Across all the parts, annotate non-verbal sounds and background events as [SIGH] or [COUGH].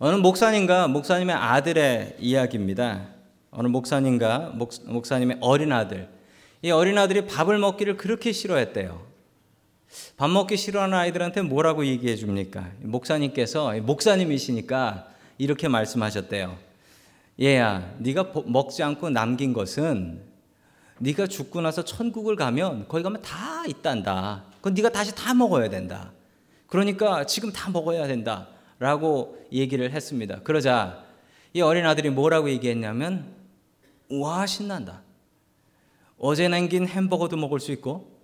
어느 목사님과 목사님의 아들의 이야기입니다. 어느 목사님과 목, 목사님의 어린 아들. 이 어린 아들이 밥을 먹기를 그렇게 싫어했대요. 밥 먹기 싫어하는 아이들한테 뭐라고 얘기해 줍니까? 목사님께서 목사님이시니까 이렇게 말씀하셨대요. 얘야, 네가 먹지 않고 남긴 것은 네가 죽고 나서 천국을 가면 거기 가면 다 있단다. 그건 네가 다시 다 먹어야 된다. 그러니까 지금 다 먹어야 된다. 라고 얘기를 했습니다. 그러자 이 어린 아들이 뭐라고 얘기했냐면 와 신난다. 어제 남긴 햄버거도 먹을 수 있고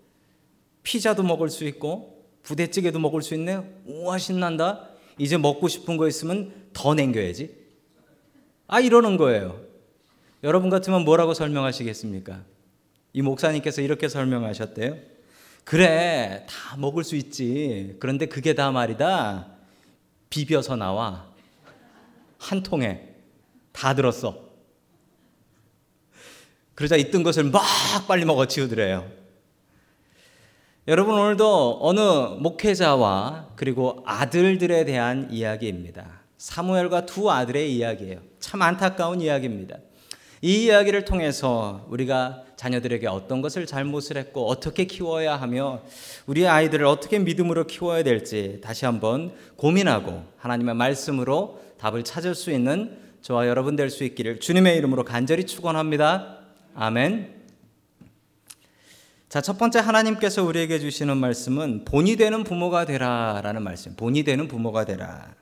피자도 먹을 수 있고 부대찌개도 먹을 수 있네요. 와 신난다. 이제 먹고 싶은 거 있으면 더 남겨야지. 아 이러는 거예요. 여러분 같으면 뭐라고 설명하시겠습니까? 이 목사님께서 이렇게 설명하셨대요. 그래 다 먹을 수 있지. 그런데 그게 다 말이다. 비벼서 나와 한 통에 다 들었어. 그러자 있던 것을 막 빨리 먹어 치우더래요. 여러분 오늘도 어느 목회자와 그리고 아들들에 대한 이야기입니다. 사무엘과 두 아들의 이야기예요. 참 안타까운 이야기입니다. 이 이야기를 통해서 우리가 자녀들에게 어떤 것을 잘못을 했고 어떻게 키워야 하며 우리 아이들을 어떻게 믿음으로 키워야 될지 다시 한번 고민하고 하나님의 말씀으로 답을 찾을 수 있는 저와 여러분 될 수 있기를 주님의 이름으로 간절히 축원합니다. 아멘. 자, 첫 번째 하나님께서 우리에게 주시는 말씀은 본이 되는 부모가 되라라는 말씀. 본이 되는 부모가 되라.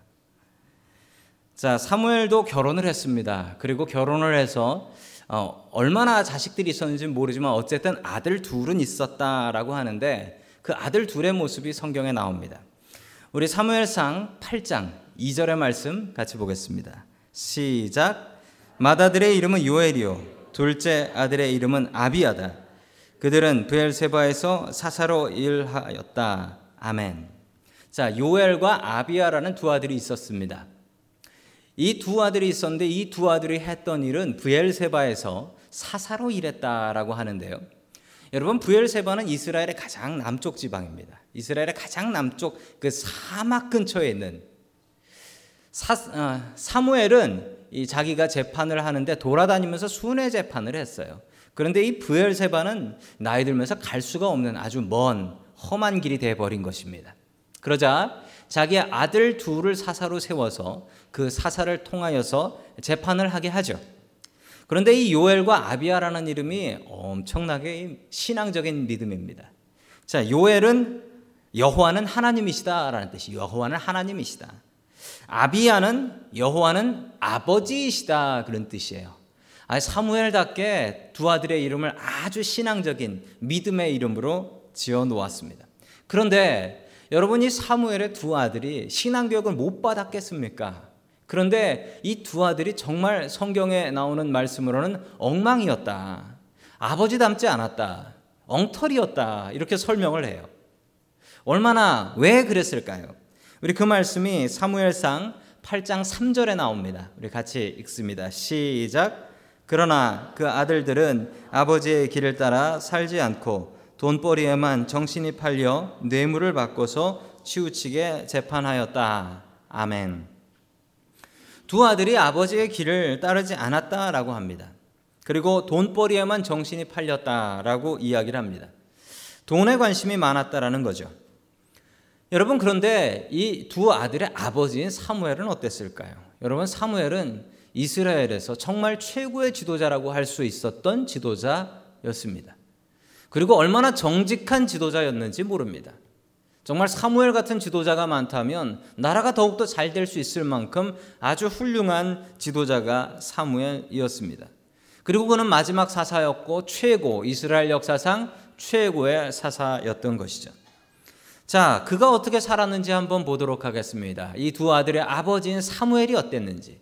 자, 사무엘도 결혼을 했습니다. 그리고 결혼을 해서 어, 얼마나 자식들이 있었는지 모르지만 어쨌든 아들 둘은 있었다라고 하는데 그 아들 둘의 모습이 성경에 나옵니다. 우리 사무엘상 8장 2절의 말씀 같이 보겠습니다. 시작. 마다들의 이름은 요엘이요 둘째 아들의 이름은 아비아다. 그들은 브엘세바에서 사사로 일하였다. 아멘. 자, 요엘과 아비아라는 두 아들이 있었습니다. 이 두 아들이 있었는데 이 두 아들이 했던 일은 브엘세바에서 사사로 일했다라고 하는데요. 여러분 브엘세바는 이스라엘의 가장 남쪽 지방입니다. 이스라엘의 가장 남쪽 그 사막 근처에 있는 사, 어, 사무엘은 이 자기가 재판을 하는데 돌아다니면서 순회 재판을 했어요. 그런데 이 부엘세바는 나이 들면서 갈 수가 없는 아주 먼 험한 길이 되어 버린 것입니다. 그러자 자기의 아들 둘을 사사로 세워서 그 사사를 통하여서 재판을 하게 하죠. 그런데 이 요엘과 아비아라는 이름이 엄청나게 신앙적인 믿음입니다. 자, 요엘은 여호와는 하나님이시다라는 뜻이 여호와는 하나님이시다. 아비아는 여호와는 아버지이시다 그런 뜻이에요. 아, 사무엘답게 두 아들의 이름을 아주 신앙적인 믿음의 이름으로 지어 놓았습니다. 그런데 여러분이 사무엘의 두 아들이 신앙 교육을 못 받았겠습니까? 그런데 이 두 아들이 정말 성경에 나오는 말씀으로는 엉망이었다. 아버지 닮지 않았다. 엉터리였다. 이렇게 설명을 해요. 얼마나 왜 그랬을까요? 우리 그 말씀이 사무엘상 8장 3절에 나옵니다. 우리 같이 읽습니다. 시작. 그러나 그 아들들은 아버지의 길을 따라 살지 않고 돈벌이에만 정신이 팔려 뇌물을 받고서 치우치게 재판하였다. 아멘. 두 아들이 아버지의 길을 따르지 않았다라고 합니다. 그리고 돈벌이에만 정신이 팔렸다라고 이야기를 합니다. 돈에 관심이 많았다라는 거죠. 여러분 그런데 이 두 아들의 아버지인 사무엘은 어땠을까요? 여러분 사무엘은 이스라엘에서 정말 최고의 지도자라고 할 수 있었던 지도자였습니다. 그리고 얼마나 정직한 지도자였는지 모릅니다. 정말 사무엘 같은 지도자가 많다면 나라가 더욱더 잘 될 수 있을 만큼 아주 훌륭한 지도자가 사무엘이었습니다. 그리고 그는 마지막 사사였고 최고 이스라엘 역사상 최고의 사사였던 것이죠. 자, 그가 어떻게 살았는지 한번 보도록 하겠습니다. 이 두 아들의 아버지인 사무엘이 어땠는지.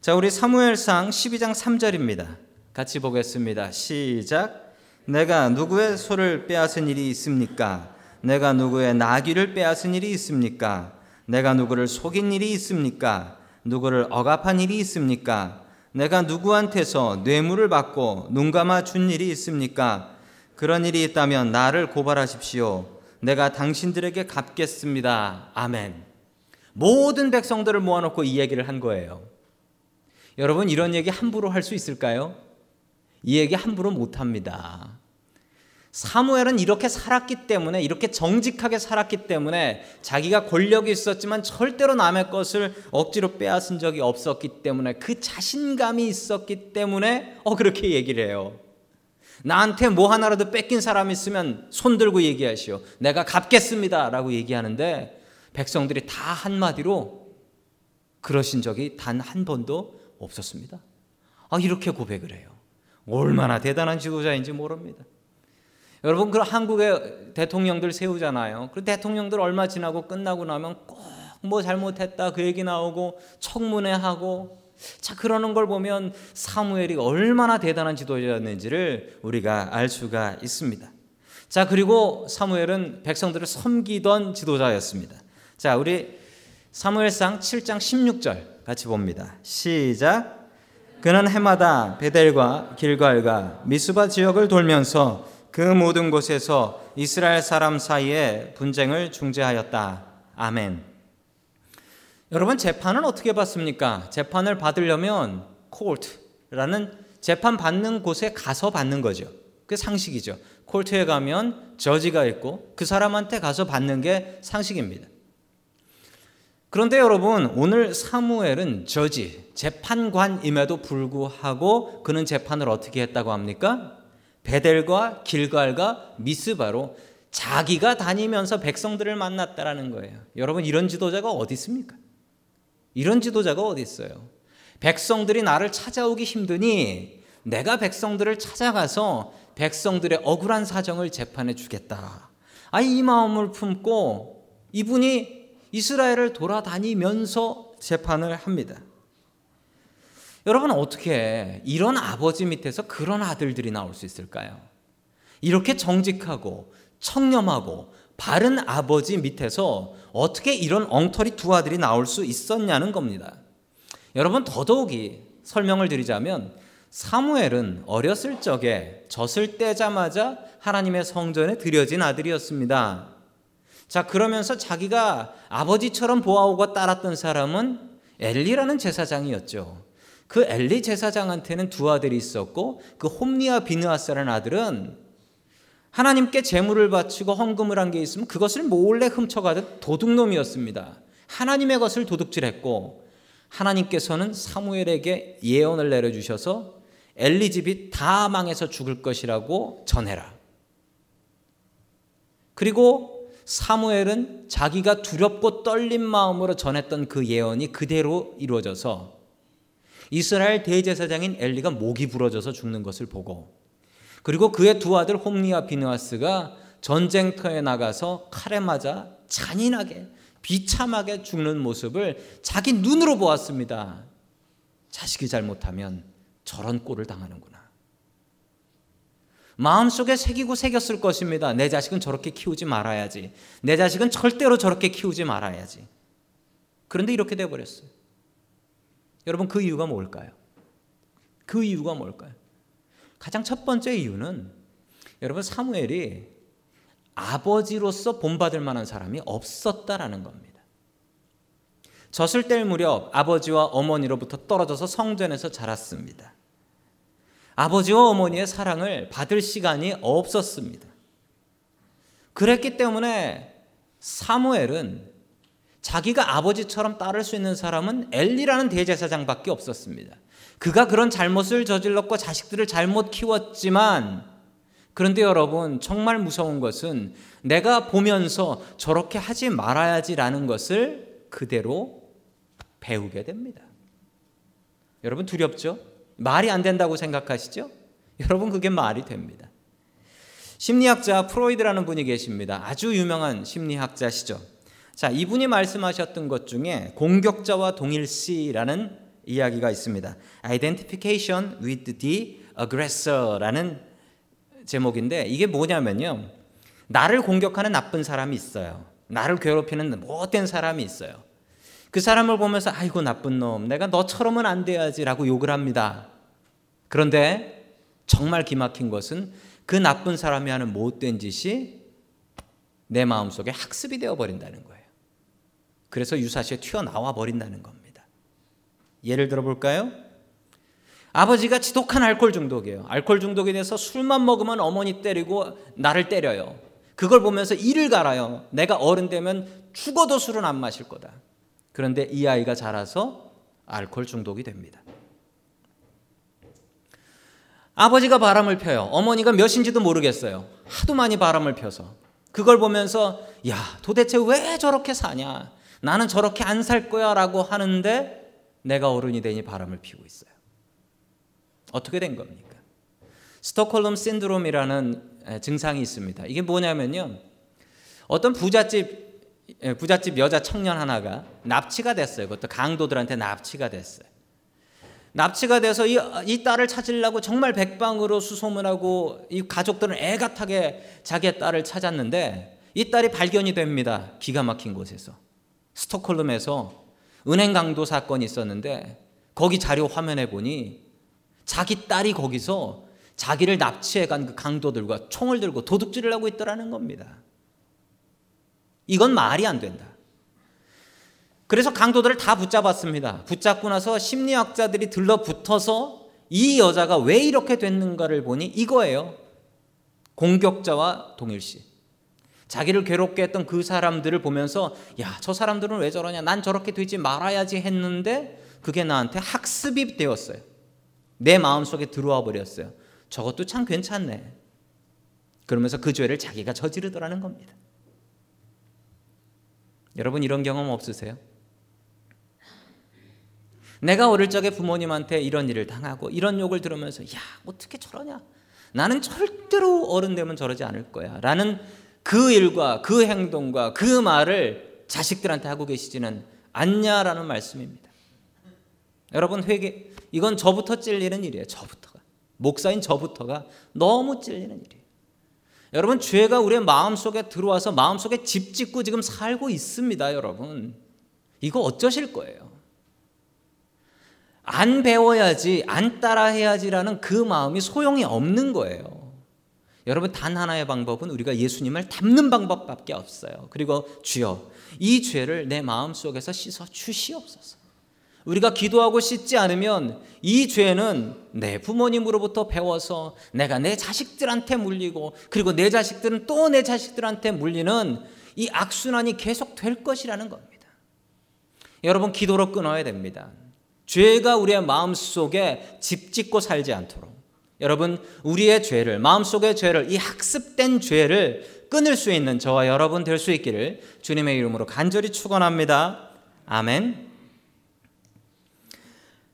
자, 우리 사무엘상 12장 3절입니다. 같이 보겠습니다. 시작. 내가 누구의 소를 빼앗은 일이 있습니까? 내가 누구의 나귀를 빼앗은 일이 있습니까? 내가 누구를 속인 일이 있습니까? 누구를 억압한 일이 있습니까? 내가 누구한테서 뇌물을 받고 눈 감아 준 일이 있습니까? 그런 일이 있다면 나를 고발하십시오. 내가 당신들에게 갚겠습니다. 아멘. 모든 백성들을 모아놓고 이 얘기를 한 거예요. 여러분 이런 얘기 함부로 할 수 있을까요? 이 얘기 함부로 못 합니다. 사무엘은 이렇게 살았기 때문에 이렇게 정직하게 살았기 때문에 자기가 권력이 있었지만 절대로 남의 것을 억지로 빼앗은 적이 없었기 때문에 그 자신감이 있었기 때문에 어 그렇게 얘기를 해요. 나한테 뭐 하나라도 뺏긴 사람 있으면 손 들고 얘기하시오. 내가 갚겠습니다라고 얘기하는데 백성들이 다 한마디로 그러신 적이 단 한 번도 없었습니다. 아 이렇게 고백을 해요. 얼마나 대단한 지도자인지 모릅니다. 여러분 그 한국의 대통령들 세우잖아요. 그 대통령들 얼마 지나고 끝나고 나면 꼭 뭐 잘못했다 그 얘기 나오고 청문회 하고 자 그러는 걸 보면 사무엘이 얼마나 대단한 지도자였는지를 우리가 알 수가 있습니다. 자 그리고 사무엘은 백성들을 섬기던 지도자였습니다. 자 우리 사무엘상 7장 16절 같이 봅니다. 시작. 그는 해마다 베델과 길갈과 미스바 지역을 돌면서 그 모든 곳에서 이스라엘 사람 사이에 분쟁을 중재하였다. 아멘. 여러분 재판은 어떻게 받습니까? 재판을 받으려면 코트라는 재판 받는 곳에 가서 받는 거죠. 그 상식이죠. 콜트에 가면 저지가 있고 그 사람한테 가서 받는 게 상식입니다. 그런데 여러분 오늘 사무엘은 저지 재판관임에도 불구하고 그는 재판을 어떻게 했다고 합니까? 베델과 길갈과 미스바로 자기가 다니면서 백성들을 만났다라는 거예요. 여러분 이런 지도자가 어디 있습니까? 이런 지도자가 어디 있어요? 백성들이 나를 찾아오기 힘드니 내가 백성들을 찾아가서 백성들의 억울한 사정을 재판해 주겠다. 아, 이 마음을 품고 이분이 이스라엘을 돌아다니면서 재판을 합니다. 여러분 어떻게 이런 아버지 밑에서 그런 아들들이 나올 수 있을까요? 이렇게 정직하고 청렴하고 바른 아버지 밑에서 어떻게 이런 엉터리 두 아들이 나올 수 있었냐는 겁니다. 여러분 더더욱이 설명을 드리자면 사무엘은 어렸을 적에 젖을 떼자마자 하나님의 성전에 들여진 아들이었습니다. 자, 그러면서 자기가 아버지처럼 보아오고 따랐던 사람은 엘리라는 제사장이었죠. 그 엘리 제사장한테는 두 아들이 있었고 그 홈리와 비느아스라는 아들은 하나님께 제물을 바치고 헌금을 한 게 있으면 그것을 몰래 훔쳐가듯 도둑놈이었습니다. 하나님의 것을 도둑질했고 하나님께서는 사무엘에게 예언을 내려주셔서 엘리 집이 다 망해서 죽을 것이라고 전해라. 그리고 사무엘은 자기가 두렵고 떨린 마음으로 전했던 그 예언이 그대로 이루어져서 이스라엘 대제사장인 엘리가 목이 부러져서 죽는 것을 보고 그리고 그의 두 아들 홈리와 비느아스가 전쟁터에 나가서 칼에 맞아 잔인하게 비참하게 죽는 모습을 자기 눈으로 보았습니다. 자식이 잘못하면 저런 꼴을 당하는구나. 마음속에 새기고 새겼을 것입니다. 내 자식은 저렇게 키우지 말아야지. 내 자식은 절대로 저렇게 키우지 말아야지. 그런데 이렇게 돼 버렸어요. 여러분 그 이유가 뭘까요? 그 이유가 뭘까요? 가장 첫 번째 이유는 여러분 사무엘이 아버지로서 본받을 만한 사람이 없었다라는 겁니다. 젖을 뗄 무렵 아버지와 어머니로부터 떨어져서 성전에서 자랐습니다. 아버지와 어머니의 사랑을 받을 시간이 없었습니다. 그랬기 때문에 사무엘은 자기가 아버지처럼 따를 수 있는 사람은 엘리라는 대제사장밖에 없었습니다. 그가 그런 잘못을 저질렀고 자식들을 잘못 키웠지만 그런데 여러분 정말 무서운 것은 내가 보면서 저렇게 하지 말아야지라는 것을 그대로 배우게 됩니다. 여러분 두렵죠? 말이 안 된다고 생각하시죠? [LAUGHS] 여러분 그게 말이 됩니다. 심리학자 프로이드라는 분이 계십니다. 아주 유명한 심리학자시죠. 자, 이분이 말씀하셨던 것 중에 공격자와 동일시라는 이야기가 있습니다. Identification with the aggressor라는 제목인데 이게 뭐냐면요. 나를 공격하는 나쁜 사람이 있어요. 나를 괴롭히는 못된 사람이 있어요. 그 사람을 보면서 아이고 나쁜 놈, 내가 너처럼은 안 돼야지라고 욕을 합니다. 그런데 정말 기막힌 것은 그 나쁜 사람이 하는 못된 짓이 내 마음속에 학습이 되어 버린다는 거예요. 그래서 유사시에 튀어나와 버린다는 겁니다. 예를 들어 볼까요? 아버지가 지독한 알코올 중독이에요. 알코올 중독이 돼서 술만 먹으면 어머니 때리고 나를 때려요. 그걸 보면서 이를 갈아요. 내가 어른 되면 죽어도 술은 안 마실 거다. 그런데 이 아이가 자라서 알코올 중독이 됩니다. 아버지가 바람을 펴요. 어머니가 몇인지도 모르겠어요. 하도 많이 바람을 펴서. 그걸 보면서 야, 도대체 왜 저렇게 사냐? 나는 저렇게 안 살 거야 라고 하는데 내가 어른이 되니 바람을 피우고 있어요. 어떻게 된 겁니까? 스톡홀름 신드롬이라는 증상이 있습니다. 이게 뭐냐면요. 어떤 부잣집 부잣집 여자 청년 하나가 납치가 됐어요. 그것도 강도들한테 납치가 됐어요. 납치가 돼서 이, 이 딸을 찾으려고 정말 백방으로 수소문하고 이 가족들은 애가 타게 자기의 딸을 찾았는데 이 딸이 발견이 됩니다. 기가 막힌 곳에서. 스톡홀름에서 은행 강도 사건이 있었는데 거기 자료 화면에 보니 자기 딸이 거기서 자기를 납치해 간 그 강도들과 총을 들고 도둑질을 하고 있더라는 겁니다. 이건 말이 안 된다. 그래서 강도들을 다 붙잡았습니다. 붙잡고 나서 심리학자들이 들러붙어서 이 여자가 왜 이렇게 됐는가를 보니 이거예요. 공격자와 동일시. 자기를 괴롭게 했던 그 사람들을 보면서 야, 저 사람들은 왜 저러냐? 난 저렇게 되지 말아야지 했는데 그게 나한테 학습이 되었어요. 내 마음속에 들어와 버렸어요. 저것도 참 괜찮네. 그러면서 그 죄를 자기가 저지르더라는 겁니다. 여러분 이런 경험 없으세요? 내가 어릴 적에 부모님한테 이런 일을 당하고 이런 욕을 들으면서 야 어떻게 저러냐 나는 절대로 어른 되면 저러지 않을 거야 라는 그 일과 그 행동과 그 말을 자식들한테 하고 계시지는 않냐라는 말씀입니다. 여러분 회개 이건 저부터 찔리는 일이에요. 저부터가 목사인 저부터가 너무 찔리는 일이에요. 여러분 죄가 우리의 마음 속에 들어와서 마음 속에 집 짓고 지금 살고 있습니다, 여러분. 이거 어쩌실 거예요? 안 배워야지, 안 따라해야지라는 그 마음이 소용이 없는 거예요. 여러분 단 하나의 방법은 우리가 예수님을 닮는 방법밖에 없어요. 그리고 주여 이 죄를 내 마음 속에서 씻어 주시옵소서. 우리가 기도하고 씻지 않으면 이 죄는 내 부모님으로부터 배워서 내가 내 자식들한테 물리고 그리고 내 자식들은 또 내 자식들한테 물리는 이 악순환이 계속 될 것이라는 겁니다. 여러분 기도로 끊어야 됩니다. 죄가 우리의 마음 속에 집 짓고 살지 않도록 여러분 우리의 죄를 마음 속의 죄를 이 학습된 죄를 끊을 수 있는 저와 여러분 될 수 있기를 주님의 이름으로 간절히 축원합니다. 아멘.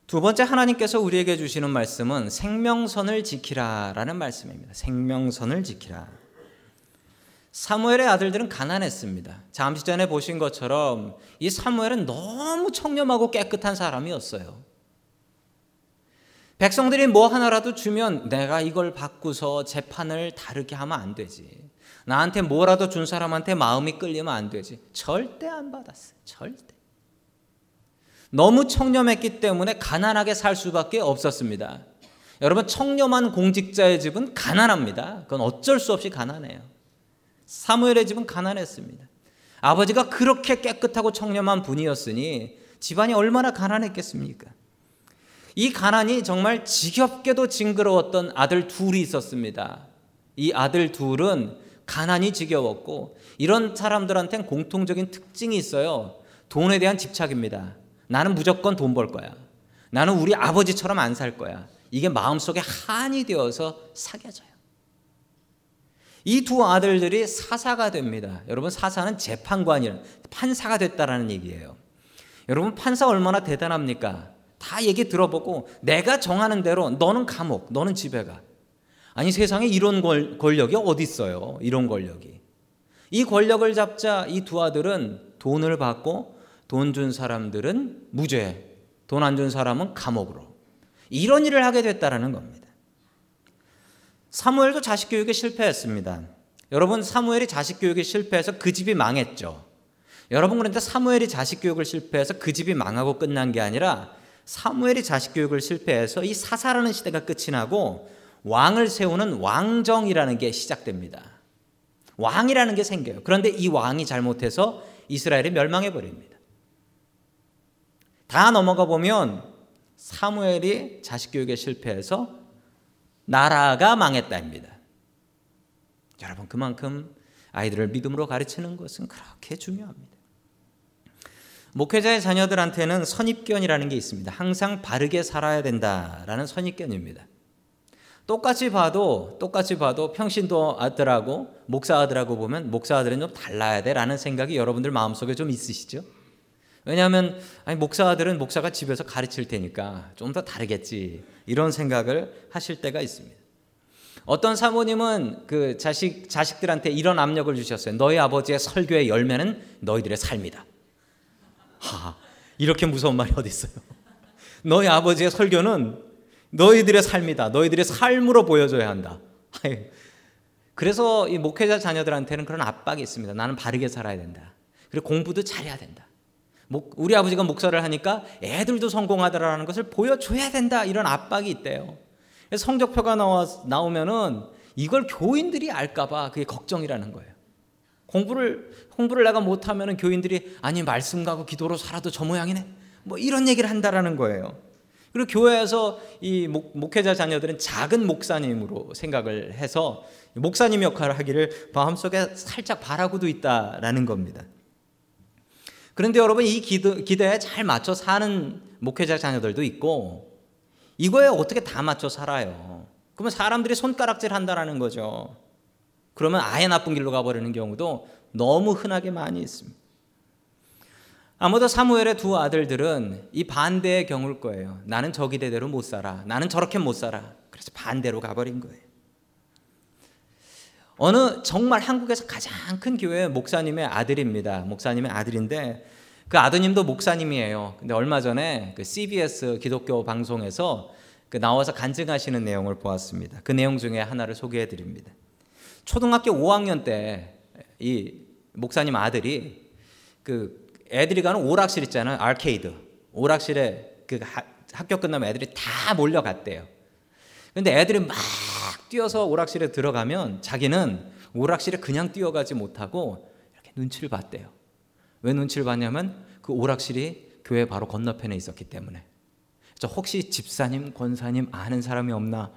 두 번째 하나님께서 우리에게 주시는 말씀은 생명선을 지키라라는 말씀입니다. 생명선을 지키라. 사무엘의 아들들은 가난했습니다. 잠시 전에 보신 것처럼 이 사무엘은 너무 청렴하고 깨끗한 사람이었어요. 백성들이 뭐 하나라도 주면 내가 이걸 받고서 재판을 다르게 하면 안 되지. 나한테 뭐라도 준 사람한테 마음이 끌리면 안 되지. 절대 안 받았어요. 절대. 너무 청렴했기 때문에 가난하게 살 수밖에 없었습니다. 여러분, 청렴한 공직자의 집은 가난합니다. 그건 어쩔 수 없이 가난해요. 사무엘의 집은 가난했습니다. 아버지가 그렇게 깨끗하고 청렴한 분이었으니 집안이 얼마나 가난했겠습니까? 이 가난이 정말 지겹게도 징그러웠던 아들 둘이 있었습니다. 이 아들 둘은 가난이 지겨웠고 이런 사람들한테는 공통적인 특징이 있어요. 돈에 대한 집착입니다. 나는 무조건 돈 벌 거야. 나는 우리 아버지처럼 안 살 거야. 이게 마음속에 한이 되어서 사겨져요. 이 두 아들들이 사사가 됩니다. 여러분 사사는 재판관이 판사가 됐다라는 얘기예요. 여러분 판사 얼마나 대단합니까? 다 얘기 들어보고 내가 정하는 대로 너는 감옥, 너는 집에 가. 아니 세상에 이런 권, 권력이 어디 있어요? 이런 권력이. 이 권력을 잡자 이 두 아들은 돈을 받고 돈 준 사람들은 무죄, 돈 안 준 사람은 감옥으로. 이런 일을 하게 됐다라는 겁니다. 사무엘도 자식 교육에 실패했습니다. 여러분 사무엘이 자식 교육에 실패해서 그 집이 망했죠. 여러분 그런데 사무엘이 자식 교육을 실패해서 그 집이 망하고 끝난 게 아니라 사무엘이 자식 교육을 실패해서 이 사사라는 시대가 끝이 나고 왕을 세우는 왕정이라는 게 시작됩니다. 왕이라는 게 생겨요. 그런데 이 왕이 잘못해서 이스라엘이 멸망해 버립니다. 다 넘어가 보면 사무엘이 자식 교육에 실패해서 나라가 망했다입니다. 여러분 그만큼 아이들을 믿음으로 가르치는 것은 그렇게 중요합니다. 목회자의 자녀들한테는 선입견이라는 게 있습니다. 항상 바르게 살아야 된다라는 선입견입니다. 똑같이 봐도 똑같이 봐도 평신도 아들하고 목사 아들하고 보면 목사 아들은 좀 달라야 돼라는 생각이 여러분들 마음속에 좀 있으시죠? 왜냐하면 아니 목사 아들은 목사가 집에서 가르칠 테니까 좀 더 다르겠지 이런 생각을 하실 때가 있습니다. 어떤 사모님은 그 자식 자식들한테 이런 압력을 주셨어요. 너희 아버지의 설교의 열매는 너희들의 삶이다. 하, 이렇게 무서운 말이 어디 있어요? [LAUGHS] 너희 아버지의 설교는 너희들의 삶이다. 너희들의 삶으로 보여줘야 한다. 그래서 이 목회자 자녀들한테는 그런 압박이 있습니다. 나는 바르게 살아야 된다. 그리고 공부도 잘해야 된다. 우리 아버지가 목사를 하니까 애들도 성공하더라는 것을 보여줘야 된다. 이런 압박이 있대요. 성적표가 나와, 나오면은 이걸 교인들이 알까봐 그게 걱정이라는 거예요. 공부를, 공부를 내가 못하면은 교인들이 아니, 말씀 가고 기도로 살아도 저 모양이네. 뭐 이런 얘기를 한다라는 거예요. 그리고 교회에서 이 목, 목회자 자녀들은 작은 목사님으로 생각을 해서 목사님 역할을 하기를 마음속에 살짝 바라고도 있다라는 겁니다. 그런데 여러분 이 기도, 기대에 잘 맞춰 사는 목회자 자녀들도 있고 이거에 어떻게 다 맞춰 살아요? 그러면 사람들이 손가락질 한다라는 거죠. 그러면 아예 나쁜 길로 가버리는 경우도 너무 흔하게 많이 있습니다. 아무도 사무엘의 두 아들들은 이 반대의 경우일 거예요. 나는 저 기대대로 못 살아. 나는 저렇게 못 살아. 그래서 반대로 가버린 거예요. 어느 정말 한국에서 가장 큰 교회 목사님의 아들입니다. 목사님의 아들인데 그 아드님도 목사님이에요. 근데 얼마 전에 그 CBS 기독교 방송에서 그 나와서 간증하시는 내용을 보았습니다. 그 내용 중에 하나를 소개해 드립니다. 초등학교 5학년 때 이 목사님 아들이 그 애들이 가는 오락실 있잖아요. 아케이드. 오락실에 그 학교 끝나면 애들이 다 몰려갔대요. 근데 애들이 막 뛰어서 오락실에 들어가면 자기는 오락실에 그냥 뛰어가지 못하고 이렇게 눈치를 봤대요. 왜 눈치를 봤냐면 그 오락실이 교회 바로 건너편에 있었기 때문에. 혹시 집사님, 권사님 아는 사람이 없나?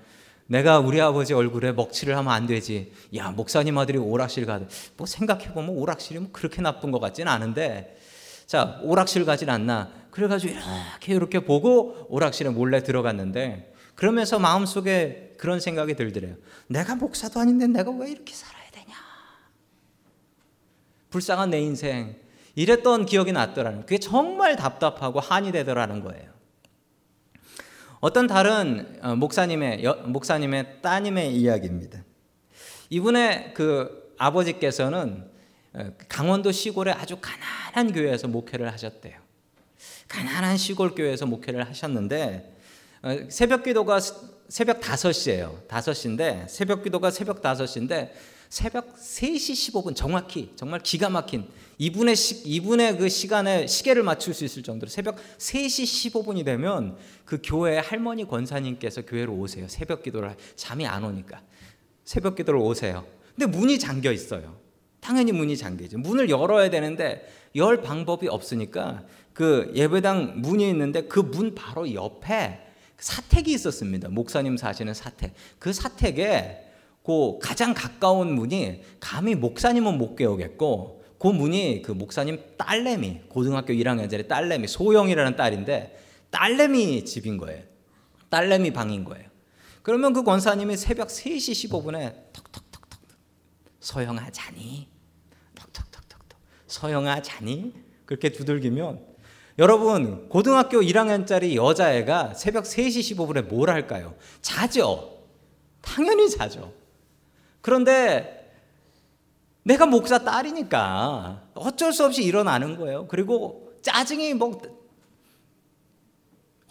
내가 우리 아버지 얼굴에 먹칠을 하면 안 되지. 야, 목사님 아들이 오락실 가도. 뭐 생각해 보면 오락실이 뭐 그렇게 나쁜 것 같지는 않은데. 자, 오락실 가진 않나. 그래 가지고 이렇게 이렇게 보고 오락실에 몰래 들어갔는데 그러면서 마음속에 그런 생각이 들더래요. 내가 목사도 아닌데 내가 왜 이렇게 살아야 되냐. 불쌍한 내 인생. 이랬던 기억이 났더라는 그게 정말 답답하고 한이 되더라는 거예요. 어떤 다른 어, 목사님의 목사님의 따님의 이야기입니다. 이분의 그 아버지께서는 어, 강원도 시골의 아주 가난한 교회에서 목회를 하셨대요. 가난한 시골 교회에서 목회를 하셨는데 어, 새벽 기도가 새벽 5시예요. 5시인데 새벽 기도가 새벽 5시인데 새벽 3시 15분 정확히 정말 기가 막힌 이분의 시, 이분의 그 시간에 시계를 맞출 수 있을 정도로 새벽 3시 15분이 되면 그 교회 할머니 권사님께서 교회로 오세요. 새벽 기도를 잠이 안 오니까 새벽 기도를 오세요. 근데 문이 잠겨 있어요. 당연히 문이 잠겨 있죠. 문을 열어야 되는데 열 방법이 없으니까 그 예배당 문이 있는데 그 문 바로 옆에 사택이 있었습니다. 목사님 사시는 사택. 그 사택에 그 가장 가까운 문이 감히 목사님은 못 깨우겠고 그 문이 그 목사님 딸내미 고등학교 1학년짜리 딸내미 소영이라는 딸인데 딸내미 집인 거예요. 딸내미 방인 거예요. 그러면 그 권사님이 새벽 3시 15분에 턱턱턱턱 서영아 자니? 턱턱턱턱 서영아 자니? 그렇게 두들기면 여러분 고등학교 1학년짜리 여자애가 새벽 3시 15분에 뭘 할까요? 자죠. 당연히 자죠. 그런데 내가 목사 딸이니까 어쩔 수 없이 일어나는 거예요. 그리고 짜증이 뭐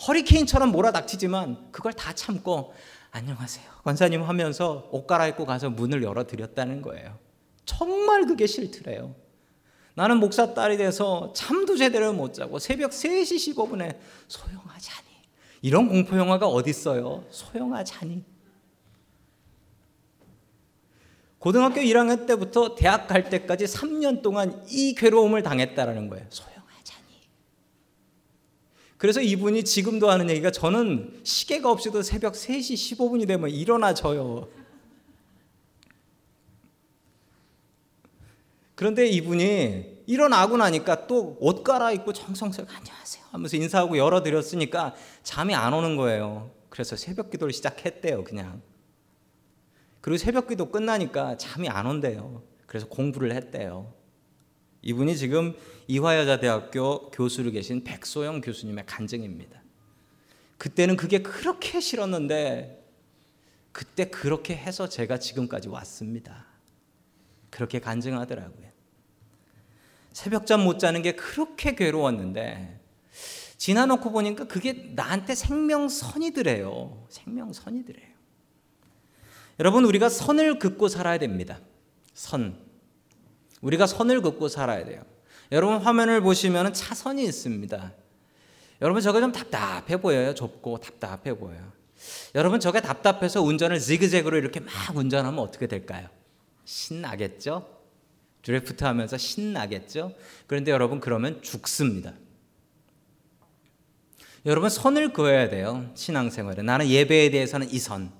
허리케인처럼 몰아닥치지만 그걸 다 참고 안녕하세요. 권사님 하면서 옷 갈아입고 가서 문을 열어드렸다는 거예요. 정말 그게 싫더래요. 나는 목사 딸이 돼서 잠도 제대로 못 자고 새벽 3시 15분에 소영하자니. 이런 공포 영화가 어딨어요? 소영하자니. 고등학교 1학년 때부터 대학 갈 때까지 3년 동안 이 괴로움을 당했다라는 거예요. 소영하자니. 그래서 이분이 지금도 하는 얘기가 저는 시계가 없이도 새벽 3시 15분이 되면 일어나 져요. 그런데 이분이 일어나고 나니까 또 옷 갈아입고 정성스럽게 안녕하세요 하면서 인사하고 열어드렸으니까 잠이 안 오는 거예요. 그래서 새벽 기도를 시작했대요, 그냥. 그리고 새벽 기도 끝나니까 잠이 안 온대요. 그래서 공부를 했대요. 이분이 지금 이화여자대학교 교수로 계신 백소영 교수님의 간증입니다. 그때는 그게 그렇게 싫었는데 그때 그렇게 해서 제가 지금까지 왔습니다. 그렇게 간증하더라고요. 새벽잠 못 자는 게 그렇게 괴로웠는데 지나놓고 보니까 그게 나한테 생명선이더래요. 생명선이더래요. 여러분 우리가 선을 긋고 살아야 됩니다. 선. 우리가 선을 긋고 살아야 돼요. 여러분 화면을 보시면 차선이 있습니다. 여러분 저게 좀 답답해 보여요. 좁고 답답해 보여요. 여러분 저게 답답해서 운전을 지그재그로 이렇게 막 운전하면 어떻게 될까요? 신나겠죠? 드래프트 하면서 신나겠죠? 그런데 여러분 그러면 죽습니다. 여러분 선을 그어야 돼요. 신앙생활에. 나는 예배에 대해서는 이 선.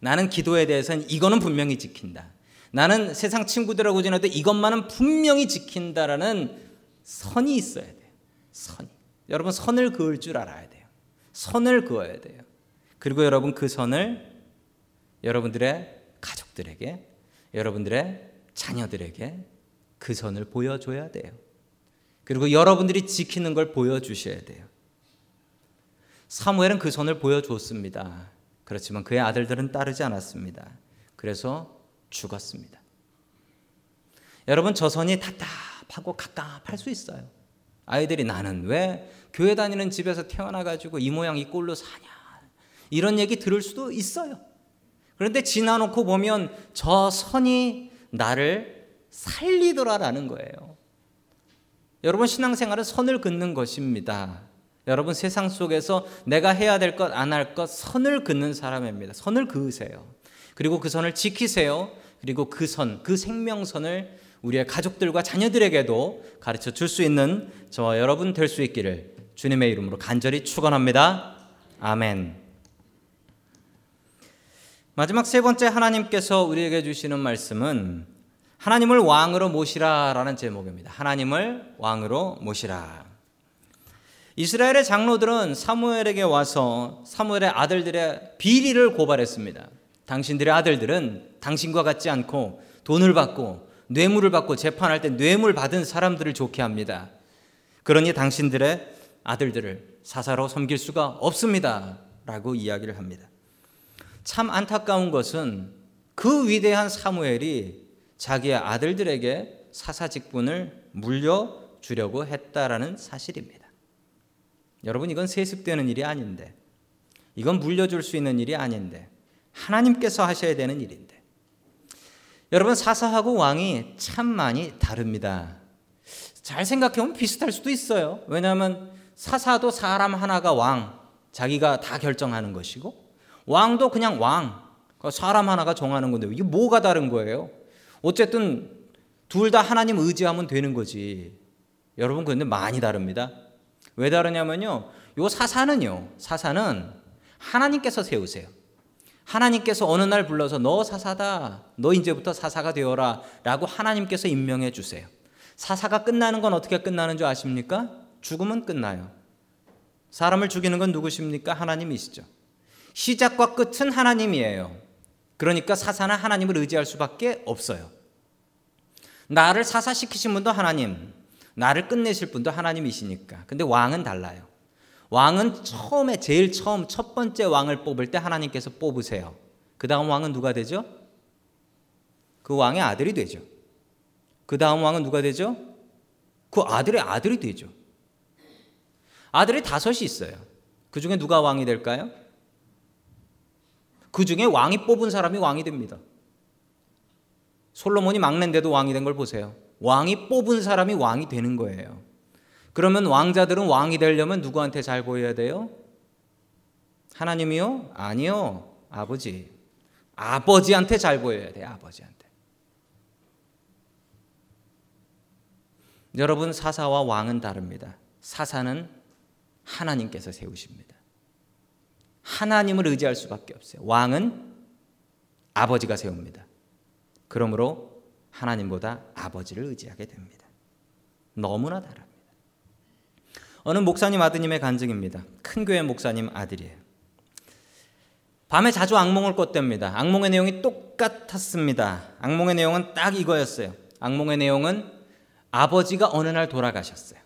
나는 기도에 대해서는 이거는 분명히 지킨다. 나는 세상 친구들하고 지내도 이것만은 분명히 지킨다라는 선이 있어야 돼요. 선이. 여러분 선을 그을 줄 알아야 돼요. 선을 그어야 돼요. 그리고 여러분 그 선을 여러분들의 가족들에게, 여러분들의 자녀들에게 그 선을 보여줘야 돼요. 그리고 여러분들이 지키는 걸 보여주셔야 돼요. 사무엘은 그 선을 보여줬습니다. 그렇지만 그의 아들들은 따르지 않았습니다. 그래서 죽었습니다. 여러분 저 선이 답답하고 갑갑할 수 있어요. 아이들이 나는 왜 교회 다니는 집에서 태어나 가지고 이 모양 이 꼴로 사냐 이런 얘기 들을 수도 있어요. 그런데 지나놓고 보면 저 선이 나를 살리더라라는 거예요. 여러분 신앙생활은 선을 긋는 것입니다. 여러분 세상 속에서 내가 해야 될 것, 안 할 것, 선을 긋는 사람입니다. 선을 그으세요. 그리고 그 선을 지키세요. 그리고 그 선, 그 생명선을 우리의 가족들과 자녀들에게도 가르쳐 줄 수 있는 저와 여러분 될 수 있기를 주님의 이름으로 간절히 축원합니다. 아멘. 마지막 세 번째 하나님께서 우리에게 주시는 말씀은 하나님을 왕으로 모시라라는 제목입니다. 하나님을 왕으로 모시라. 이스라엘의 장로들은 사무엘에게 와서 사무엘의 아들들의 비리를 고발했습니다. 당신들의 아들들은 당신과 같지 않고 돈을 받고 뇌물을 받고 재판할 때 뇌물 받은 사람들을 좋게 합니다. 그러니 당신들의 아들들을 사사로 섬길 수가 없습니다. 라고 이야기를 합니다. 참 안타까운 것은 그 위대한 사무엘이 자기의 아들들에게 사사 직분을 물려주려고 했다라는 사실입니다. 여러분 이건 세습되는 일이 아닌데 이건 물려줄 수 있는 일이 아닌데 하나님께서 하셔야 되는 일인데 여러분 사사하고 왕이 참 많이 다릅니다. 잘 생각해보면 비슷할 수도 있어요. 왜냐하면 사사도 사람 하나가 왕, 자기가 다 결정하는 것이고 왕도 그냥 왕, 그 사람 하나가 정하는 건데 이게 뭐가 다른 거예요? 어쨌든 둘 다 하나님 의지하면 되는 거지. 여러분 그런데 많이 다릅니다. 왜 다르냐면요. 요 사사는요. 사사는 하나님께서 세우세요. 하나님께서 어느 날 불러서 너 사사다. 너 이제부터 사사가 되어라. 라고 하나님께서 임명해 주세요. 사사가 끝나는 건 어떻게 끝나는 줄 아십니까? 죽으면 끝나요. 사람을 죽이는 건 누구십니까? 하나님이시죠. 시작과 끝은 하나님이에요. 그러니까 사사는 하나님을 의지할 수밖에 없어요. 나를 사사시키신 분도 하나님, 나를 끝내실 분도 하나님이시니까. 근데 왕은 달라요. 왕은 처음에 제일 처음 첫 번째 왕을 뽑을 때 하나님께서 뽑으세요. 그 다음 왕은 누가 되죠? 그 왕의 아들이 되죠. 그 다음 왕은 누가 되죠? 그 아들의 아들이 되죠. 아들이 다섯이 있어요. 그 중에 누가 왕이 될까요? 그 중에 왕이 뽑은 사람이 왕이 됩니다. 솔로몬이 막내인데도 왕이 된 걸 보세요. 왕이 뽑은 사람이 왕이 되는 거예요. 그러면 왕자들은 왕이 되려면 누구한테 잘 보여야 돼요? 하나님이요? 아니요. 아버지. 아버지한테 잘 보여야 돼요. 아버지한테. 여러분 사사와 왕은 다릅니다. 사사는 하나님께서 세우십니다. 하나님을 의지할 수밖에 없어요. 왕은 아버지가 세웁니다. 그러므로 하나님보다 아버지를 의지하게 됩니다. 너무나 다릅니다. 어느 목사님 아드님의 간증입니다. 큰 교회 목사님 아들이에요. 밤에 자주 악몽을 꿨답니다. 악몽의 내용이 똑같았습니다. 악몽의 내용은 딱 이거였어요. 악몽의 내용은 아버지가 어느 날 돌아가셨어요.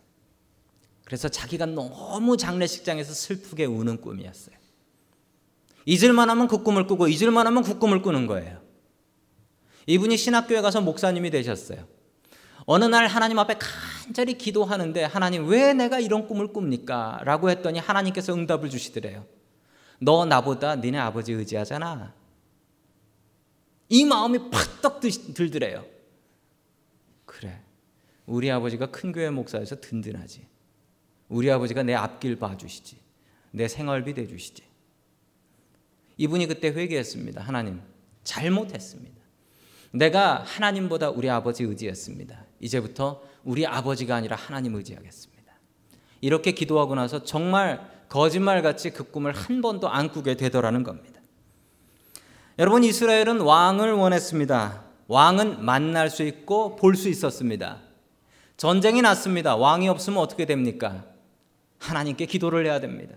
그래서 자기가 너무 장례식장에서 슬프게 우는 꿈이었어요. 잊을만 하면 그 꿈을 꾸고 잊을만 하면 그 꿈을 꾸는 거예요. 이분이 신학교에 가서 목사님이 되셨어요. 어느 날 하나님 앞에 간절히 기도하는데 하나님 왜 내가 이런 꿈을 꿉니까? 라고 했더니 하나님께서 응답을 주시더래요. 너 나보다 니네 아버지 의지하잖아. 이 마음이 팍떡 들더래요. 그래. 우리 아버지가 큰 교회 목사여서 든든하지. 우리 아버지가 내 앞길 봐주시지. 내 생활비 대주시지. 이분이 그때 회개했습니다. 하나님, 잘못했습니다. 내가 하나님보다 우리 아버지 의지했습니다. 이제부터 우리 아버지가 아니라 하나님 의지하겠습니다. 이렇게 기도하고 나서 정말 거짓말같이 그 꿈을 한 번도 안 꾸게 되더라는 겁니다. 여러분 이스라엘은 왕을 원했습니다. 왕은 만날 수 있고 볼 수 있었습니다. 전쟁이 났습니다. 왕이 없으면 어떻게 됩니까? 하나님께 기도를 해야 됩니다.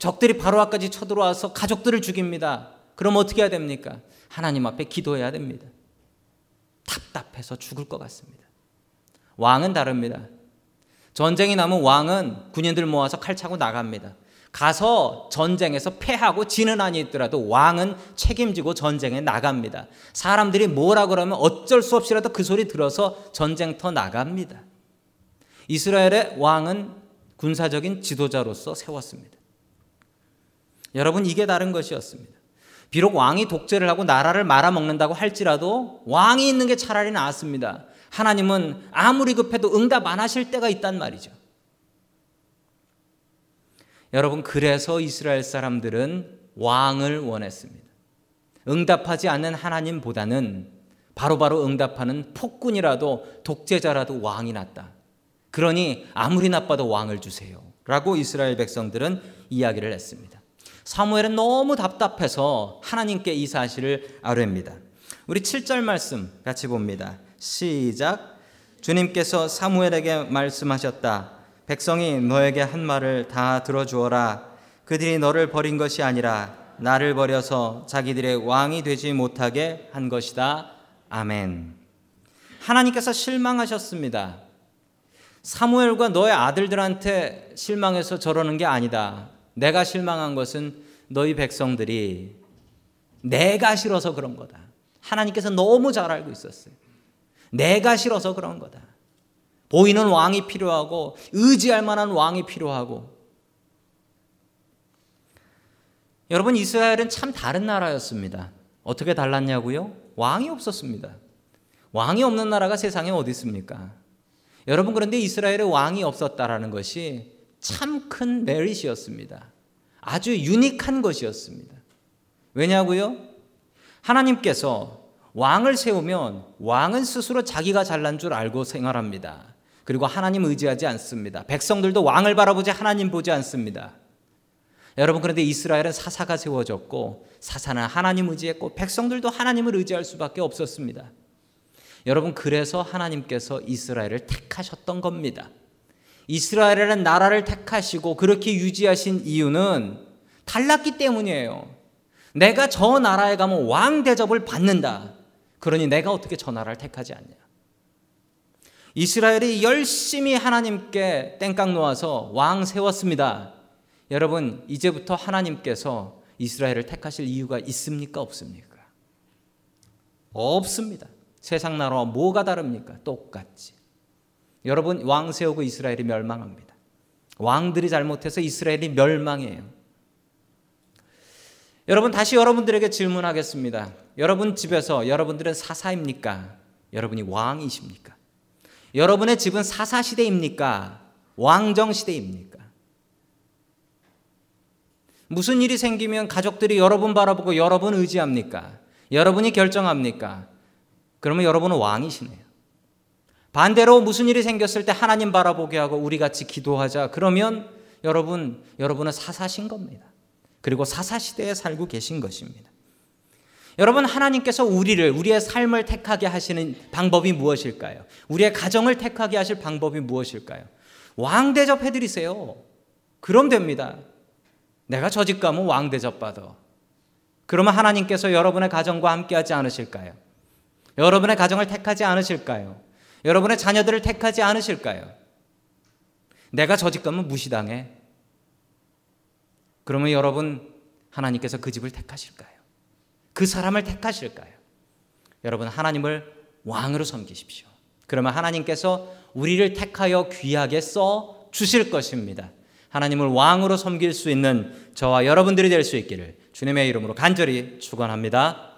적들이 바로 앞까지 쳐들어와서 가족들을 죽입니다. 그럼 어떻게 해야 됩니까? 하나님 앞에 기도해야 됩니다. 답답해서 죽을 것 같습니다. 왕은 다릅니다. 전쟁이 나면 왕은 군인들 모아서 칼 차고 나갑니다. 가서 전쟁에서 패하고 지는 한이 있더라도 왕은 책임지고 전쟁에 나갑니다. 사람들이 뭐라 그러면 어쩔 수 없이라도 그 소리 들어서 전쟁터 나갑니다. 이스라엘의 왕은 군사적인 지도자로서 세웠습니다. 여러분 이게 다른 것이었습니다. 비록 왕이 독재를 하고 나라를 말아먹는다고 할지라도 왕이 있는 게 차라리 나았습니다. 하나님은 아무리 급해도 응답 안 하실 때가 있단 말이죠. 여러분, 그래서 이스라엘 사람들은 왕을 원했습니다. 응답하지 않는 하나님보다는 바로바로 바로 응답하는 폭군이라도 독재자라도 왕이 낫다. 그러니 아무리 나빠도 왕을 주세요. 라고 이스라엘 백성들은 이야기를 했습니다. 사무엘은 너무 답답해서 하나님께 이 사실을 아뢰입니다. 우리 7절 말씀 같이 봅니다. 시작. 주님께서 사무엘에게 말씀하셨다. 백성이 너에게 한 말을 다 들어주어라. 그들이 너를 버린 것이 아니라 나를 버려서 자기들의 왕이 되지 못하게 한 것이다. 아멘. 하나님께서 실망하셨습니다. 사무엘과 너의 아들들한테 실망해서 저러는 게 아니다. 내가 실망한 것은 너희 백성들이 내가 싫어서 그런 거다. 하나님께서 너무 잘 알고 있었어요. 내가 싫어서 그런 거다. 보이는 왕이 필요하고 의지할 만한 왕이 필요하고 여러분 이스라엘은 참 다른 나라였습니다. 어떻게 달랐냐고요? 왕이 없었습니다. 왕이 없는 나라가 세상에 어디 있습니까? 여러분 그런데 이스라엘에 왕이 없었다라는 것이 참 큰 메리트였습니다. 아주 유니크한 것이었습니다. 왜냐고요? 하나님께서 왕을 세우면 왕은 스스로 자기가 잘난 줄 알고 생활합니다. 그리고 하나님 의지하지 않습니다. 백성들도 왕을 바라보지 하나님 보지 않습니다. 여러분 그런데 이스라엘은 사사가 세워졌고 사사는 하나님 의지했고 백성들도 하나님을 의지할 수밖에 없었습니다. 여러분 그래서 하나님께서 이스라엘을 택하셨던 겁니다. 이스라엘이라는 나라를 택하시고 그렇게 유지하신 이유는 달랐기 때문이에요. 내가 저 나라에 가면 왕 대접을 받는다. 그러니 내가 어떻게 저 나라를 택하지 않냐? 이스라엘이 열심히 하나님께 땡깡 놓아서 왕 세웠습니다. 여러분, 이제부터 하나님께서 이스라엘을 택하실 이유가 있습니까? 없습니까? 없습니다. 세상 나라와 뭐가 다릅니까? 똑같지. 여러분, 왕 세우고 이스라엘이 멸망합니다. 왕들이 잘못해서 이스라엘이 멸망해요. 여러분, 다시 여러분들에게 질문하겠습니다. 여러분 집에서 여러분들은 사사입니까? 여러분이 왕이십니까? 여러분의 집은 사사 시대입니까? 왕정 시대입니까? 무슨 일이 생기면 가족들이 여러분 바라보고 여러분 의지합니까? 여러분이 결정합니까? 그러면 여러분은 왕이시네요. 반대로 무슨 일이 생겼을 때 하나님 바라보게 하고 우리 같이 기도하자. 그러면 여러분, 여러분은 사사신 겁니다. 그리고 사사 시대에 살고 계신 것입니다. 여러분, 하나님께서 우리를, 우리의 삶을 택하게 하시는 방법이 무엇일까요? 우리의 가정을 택하게 하실 방법이 무엇일까요? 왕 대접해드리세요. 그럼 됩니다. 내가 저 집 가면 왕 대접받아. 그러면 하나님께서 여러분의 가정과 함께 하지 않으실까요? 여러분의 가정을 택하지 않으실까요? 여러분의 자녀들을 택하지 않으실까요? 내가 저 집 가면 무시당해. 그러면 여러분 하나님께서 그 집을 택하실까요? 그 사람을 택하실까요? 여러분 하나님을 왕으로 섬기십시오. 그러면 하나님께서 우리를 택하여 귀하게 써 주실 것입니다. 하나님을 왕으로 섬길 수 있는 저와 여러분들이 될 수 있기를 주님의 이름으로 간절히 축원합니다.